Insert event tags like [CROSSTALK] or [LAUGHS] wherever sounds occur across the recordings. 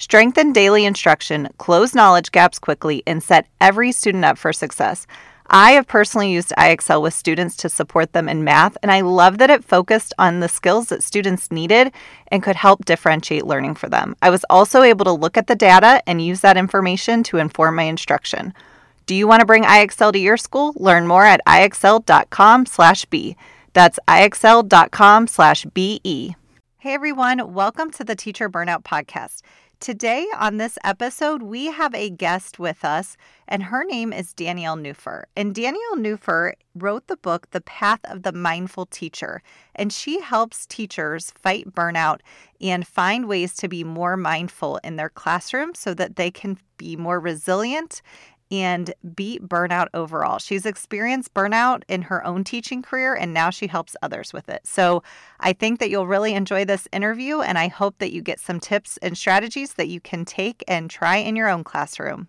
Strengthen daily instruction, close knowledge gaps quickly, and set every student up for success. I have personally used IXL with students to support them in math, and I love that it focused on the skills that students needed and could help differentiate learning for them. I was also able to look at the data and use that information to inform my instruction. Do you want to bring IXL to your school? Learn more at ixl.com/b. That's ixl.com/be. Hey everyone, welcome to the Teacher Burnout Podcast. Today, on this episode, we have a guest with us, and her name is Danielle Nuhfer. And Danielle Nuhfer wrote the book, The Path of the Mindful Teacher, and she helps teachers fight burnout and find ways to be more mindful in their classroom so that they can be more resilient and beat burnout overall. She's experienced burnout in her own teaching career and now she helps others with it. So I think that you'll really enjoy this interview and I hope that you get some tips and strategies that you can take and try in your own classroom.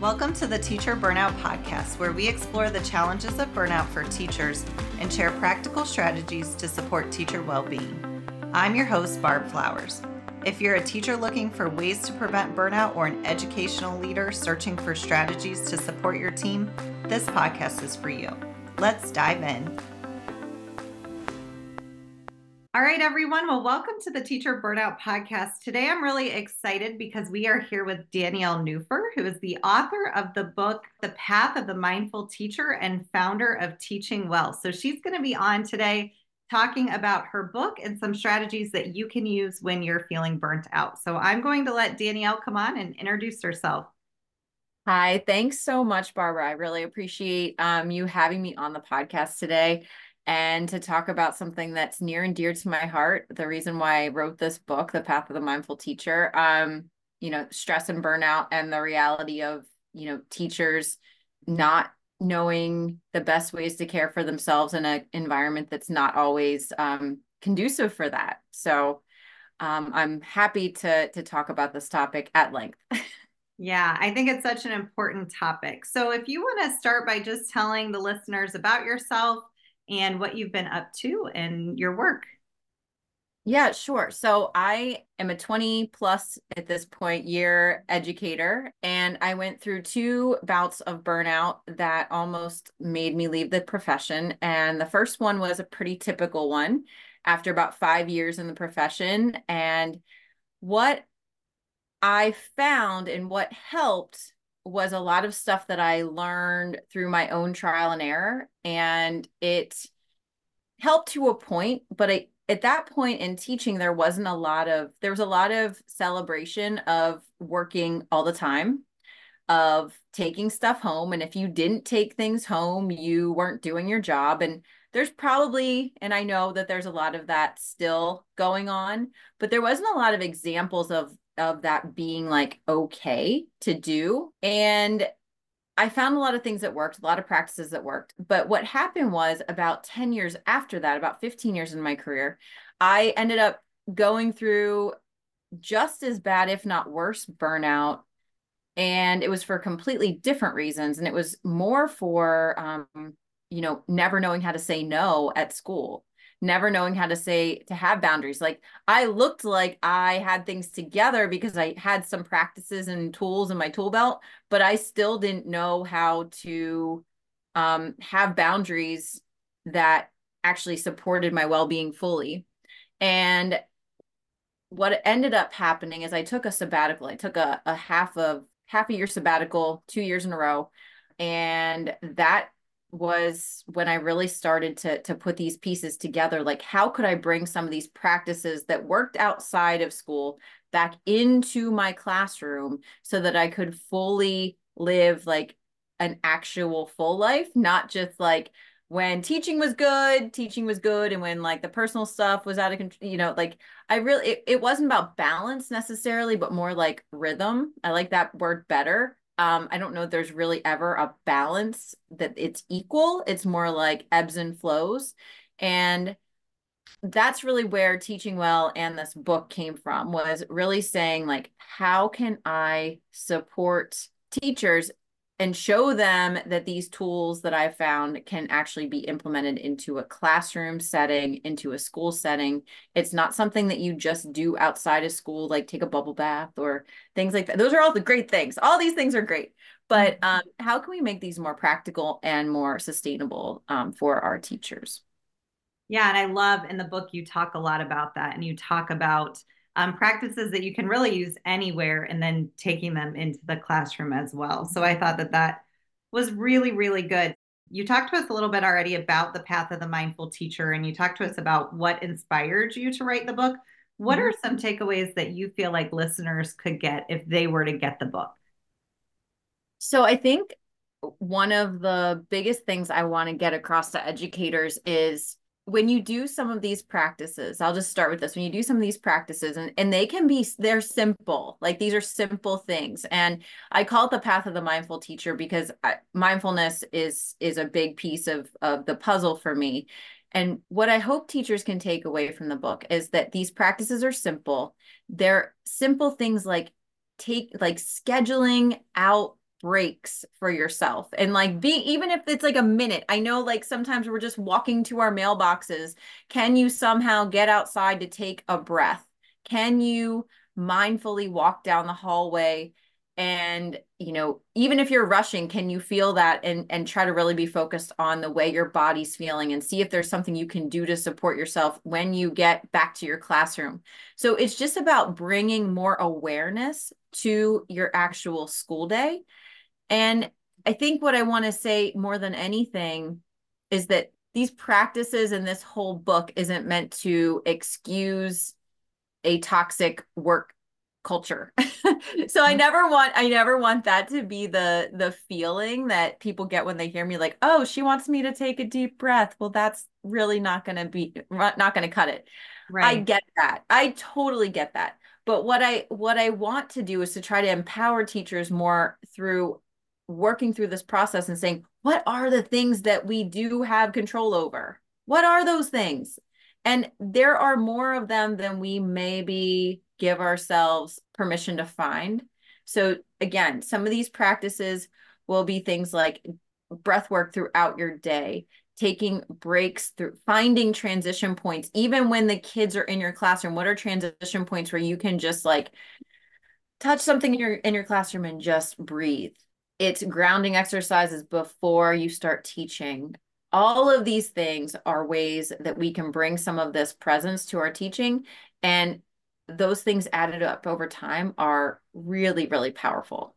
Welcome to the Teacher Burnout Podcast, where we explore the challenges of burnout for teachers and share practical strategies to support teacher well being. I'm your host, Barb Flowers. If you're a teacher looking for ways to prevent burnout or an educational leader searching for strategies to support your team, this podcast is for you. Let's dive in. All right, everyone. Well, welcome to the Teacher Burnout Podcast. Today, I'm really excited because we are here with Danielle Nuhfer, who is the author of the book, The Path of the Mindful Teacher, and founder of Teaching Well. So, she's going to be on today talking about her book and some strategies that you can use when you're feeling burnt out. So I'm going to let Danielle come on and introduce herself. Hi, thanks so much, Barbara. I really appreciate um, you having me on the podcast today and to talk about something that's near and dear to my heart. The reason why I wrote this book, The Path of the Mindful Teacher, um, you know, stress and burnout and the reality of, you know, teachers not knowing the best ways to care for themselves in an environment that's not always um, conducive for that. So um, I'm happy to to talk about this topic at length. [LAUGHS] yeah, I think it's such an important topic. So if you want to start by just telling the listeners about yourself and what you've been up to and your work. Yeah, sure. So I am a 20 plus at this point year educator, and I went through two bouts of burnout that almost made me leave the profession. And the first one was a pretty typical one after about five years in the profession. And what I found and what helped was a lot of stuff that I learned through my own trial and error. And it helped to a point, but it at that point in teaching there wasn't a lot of there was a lot of celebration of working all the time of taking stuff home. And if you didn't take things home you weren't doing your job. And there's probably and I know that there's a lot of that still going on but there wasn't a lot of examples of of that being like okay to do. And I found a lot of things that worked, a lot of practices that worked. But what happened was about 10 years after that, about 15 years in my career, I ended up going through just as bad, if not worse, burnout. And it was for completely different reasons. And it was more for, um, you know, never knowing how to say no at school never knowing how to say to have boundaries. Like I looked like I had things together because I had some practices and tools in my tool belt, but I still didn't know how to um, have boundaries that actually supported my well-being fully. And what ended up happening is I took a sabbatical. I took a, a half of half a year sabbatical, two years in a row. And that was when I really started to to put these pieces together like how could I bring some of these practices that worked outside of school back into my classroom so that I could fully live like an actual full life not just like when teaching was good teaching was good and when like the personal stuff was out of control you know like i really it, it wasn't about balance necessarily but more like rhythm. I like that word better um, I don't know there's really ever a balance that it's equal. It's more like ebbs and flows. And that's really where teaching well and this book came from was really saying like how can i support teachers and show them that these tools that i found can actually be implemented into a classroom setting into a school setting. It's not something that you just do outside of school like take a bubble bath or things like that. Those are all the great things. All these things are great. But mm-hmm. um, how can we make these more practical and more sustainable um, for our teachers? Yeah, and I love in the book you talk a lot about that, and you talk about um, practices that you can really use anywhere, and then taking them into the classroom as well. So I thought that that was really, really good. You talked to us a little bit already about the path of the mindful teacher, and you talked to us about what inspired you to write the book. What are mm-hmm. some takeaways that you feel like listeners could get if they were to get the book? So I think one of the biggest things I want to get across to educators is when you do some of these practices i'll just start with this when you do some of these practices and, and they can be they're simple like these are simple things and i call it the path of the mindful teacher because I, mindfulness is is a big piece of of the puzzle for me and what i hope teachers can take away from the book is that these practices are simple they're simple things like take like scheduling out breaks for yourself. And like be even if it's like a minute i know like sometimes we're just walking to our mailboxes. Can you somehow get outside to take a breath? Can you mindfully walk down the hallway and you know even if you're rushing can you feel that and and try to really be focused on the way your body's feeling and see if there's something you can do to support yourself when you get back to your classroom? So it's just about bringing more awareness to your actual school day. And I think what I want to say more than anything is that these practices in this whole book isn't meant to excuse a toxic work culture. [LAUGHS] so I mm-hmm. never want I never want that to be the the feeling that people get when they hear me like, "Oh, she wants me to take a deep breath." Well, that's really not going to be not going to cut it. Right. I get that. I totally get that. But what I what I want to do is to try to empower teachers more through working through this process and saying, what are the things that we do have control over? What are those things? And there are more of them than we maybe give ourselves permission to find. So, again, some of these practices will be things like breath work throughout your day, taking breaks through finding transition points, even when the kids are in your classroom. What are transition points where you can just like touch something in your in your classroom and just breathe? it's grounding exercises before you start teaching. All of these things are ways that we can bring some of this presence to our teaching. And those things added up over time are really, really powerful.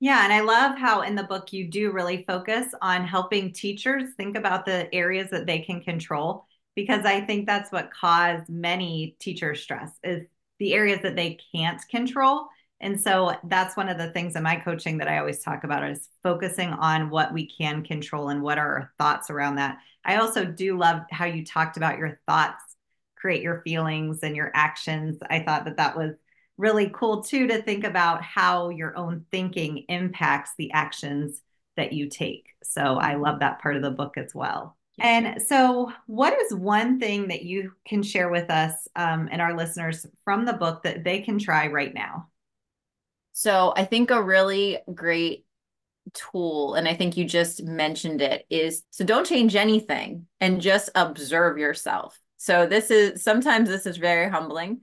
Yeah, and I love how in the book you do really focus on helping teachers think about the areas that they can control because I think that's what caused many teacher stress is the areas that they can't control and so that's one of the things in my coaching that I always talk about is focusing on what we can control and what are our thoughts around that. I also do love how you talked about your thoughts create your feelings and your actions. I thought that that was really cool too to think about how your own thinking impacts the actions that you take. So I love that part of the book as well. And so, what is one thing that you can share with us um, and our listeners from the book that they can try right now? So I think a really great tool, and I think you just mentioned it, is so don't change anything and just observe yourself. So this is sometimes this is very humbling.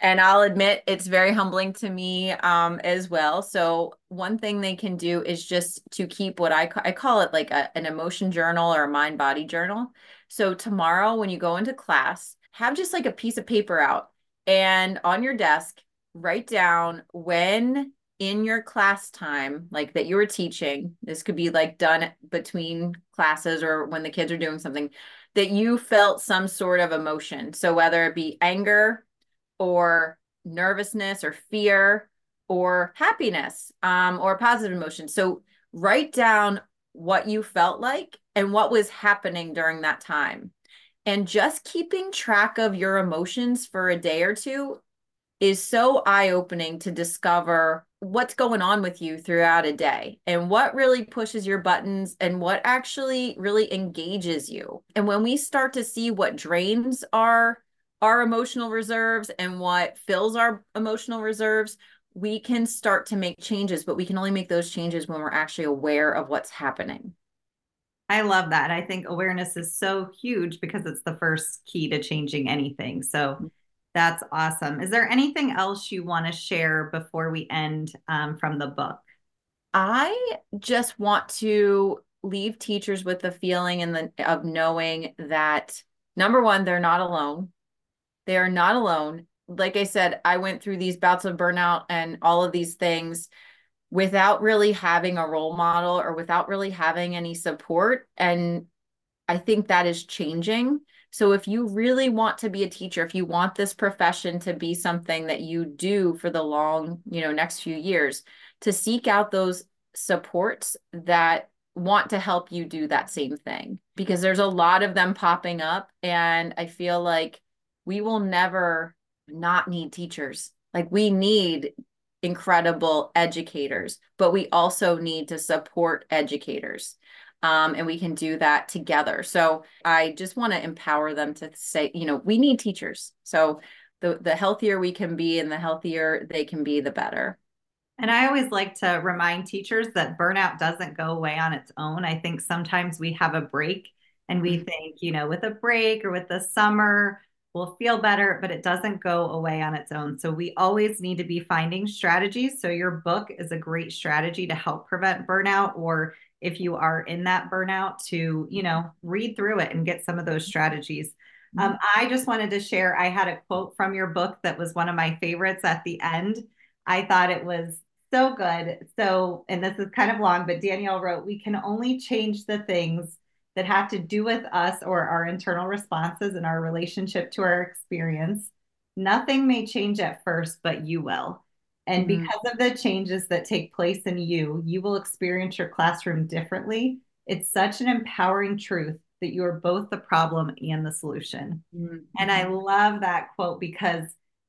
And I'll admit it's very humbling to me um, as well. So one thing they can do is just to keep what I, ca- I call it like a, an emotion journal or a mind body journal. So tomorrow when you go into class, have just like a piece of paper out and on your desk, write down when in your class time, like that you were teaching, this could be like done between classes or when the kids are doing something, that you felt some sort of emotion. So whether it be anger or nervousness or fear or happiness um, or positive emotion. So write down what you felt like and what was happening during that time. And just keeping track of your emotions for a day or two is so eye opening to discover what's going on with you throughout a day and what really pushes your buttons and what actually really engages you. And when we start to see what drains our our emotional reserves and what fills our emotional reserves, we can start to make changes, but we can only make those changes when we're actually aware of what's happening. I love that. I think awareness is so huge because it's the first key to changing anything. So mm-hmm. That's awesome. Is there anything else you want to share before we end um, from the book? I just want to leave teachers with the feeling and the of knowing that number one, they're not alone. They are not alone. Like I said, I went through these bouts of burnout and all of these things without really having a role model or without really having any support. And I think that is changing. So if you really want to be a teacher, if you want this profession to be something that you do for the long, you know, next few years, to seek out those supports that want to help you do that same thing because there's a lot of them popping up and I feel like we will never not need teachers. Like we need incredible educators, but we also need to support educators um, and we can do that together. So I just want to empower them to say, you know, we need teachers. So the the healthier we can be and the healthier they can be, the better. And I always like to remind teachers that burnout doesn't go away on its own. I think sometimes we have a break and we mm-hmm. think, you know, with a break or with the summer, we'll feel better, but it doesn't go away on its own. So we always need to be finding strategies. So your book is a great strategy to help prevent burnout or if you are in that burnout to you know read through it and get some of those strategies um, mm-hmm. i just wanted to share i had a quote from your book that was one of my favorites at the end i thought it was so good so and this is kind of long but danielle wrote we can only change the things that have to do with us or our internal responses and our relationship to our experience nothing may change at first but you will and mm-hmm. because of the changes that take place in you, you will experience your classroom differently. It's such an empowering truth that you are both the problem and the solution. Mm-hmm. And I love that quote because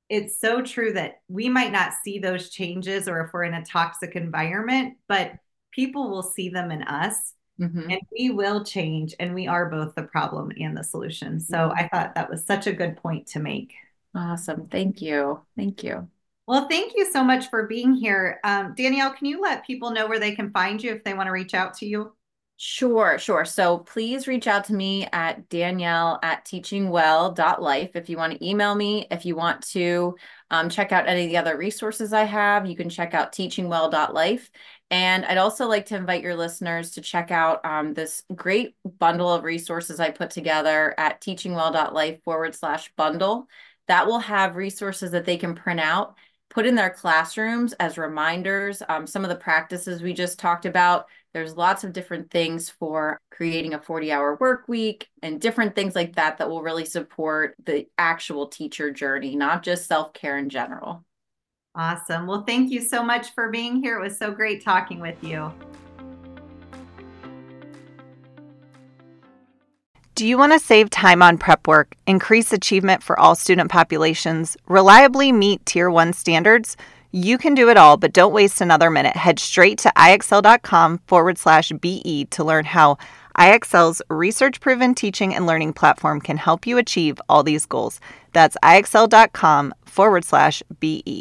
it's so true that we might not see those changes or if we're in a toxic environment, but people will see them in us. Mm-hmm. And we will change, and we are both the problem and the solution. So. I thought that was such a good point to make. Awesome. Thank you. Thank you. Well, thank you so much for being here. Um, Danielle, can you let people know where they can find you if they want to reach out to you? Sure, sure. So please reach out to me at Danielle at teachingwell.life if you want to email me. If you want to um, check out any of the other resources I have, you can check out teachingwell.life. And I'd also like to invite your listeners to check out um, this great bundle of resources I put together at teachingwell.life forward slash bundle. That will have resources that they can print out put in their classrooms as reminders. Um, some of the practices we just talked about, there's lots of different things for creating a 40 hour work week and different things like that that will really support the actual teacher journey, not just self care in general. Awesome. Well, thank you so much for being here. It was so great talking with you. Do you want to save time on prep work, increase achievement for all student populations, reliably meet Tier 1 standards? You can do it all, but don't waste another minute. Head straight to ixl.com forward slash BE to learn how IXL's research proven teaching and learning platform can help you achieve all these goals. That's ixl.com forward slash BE.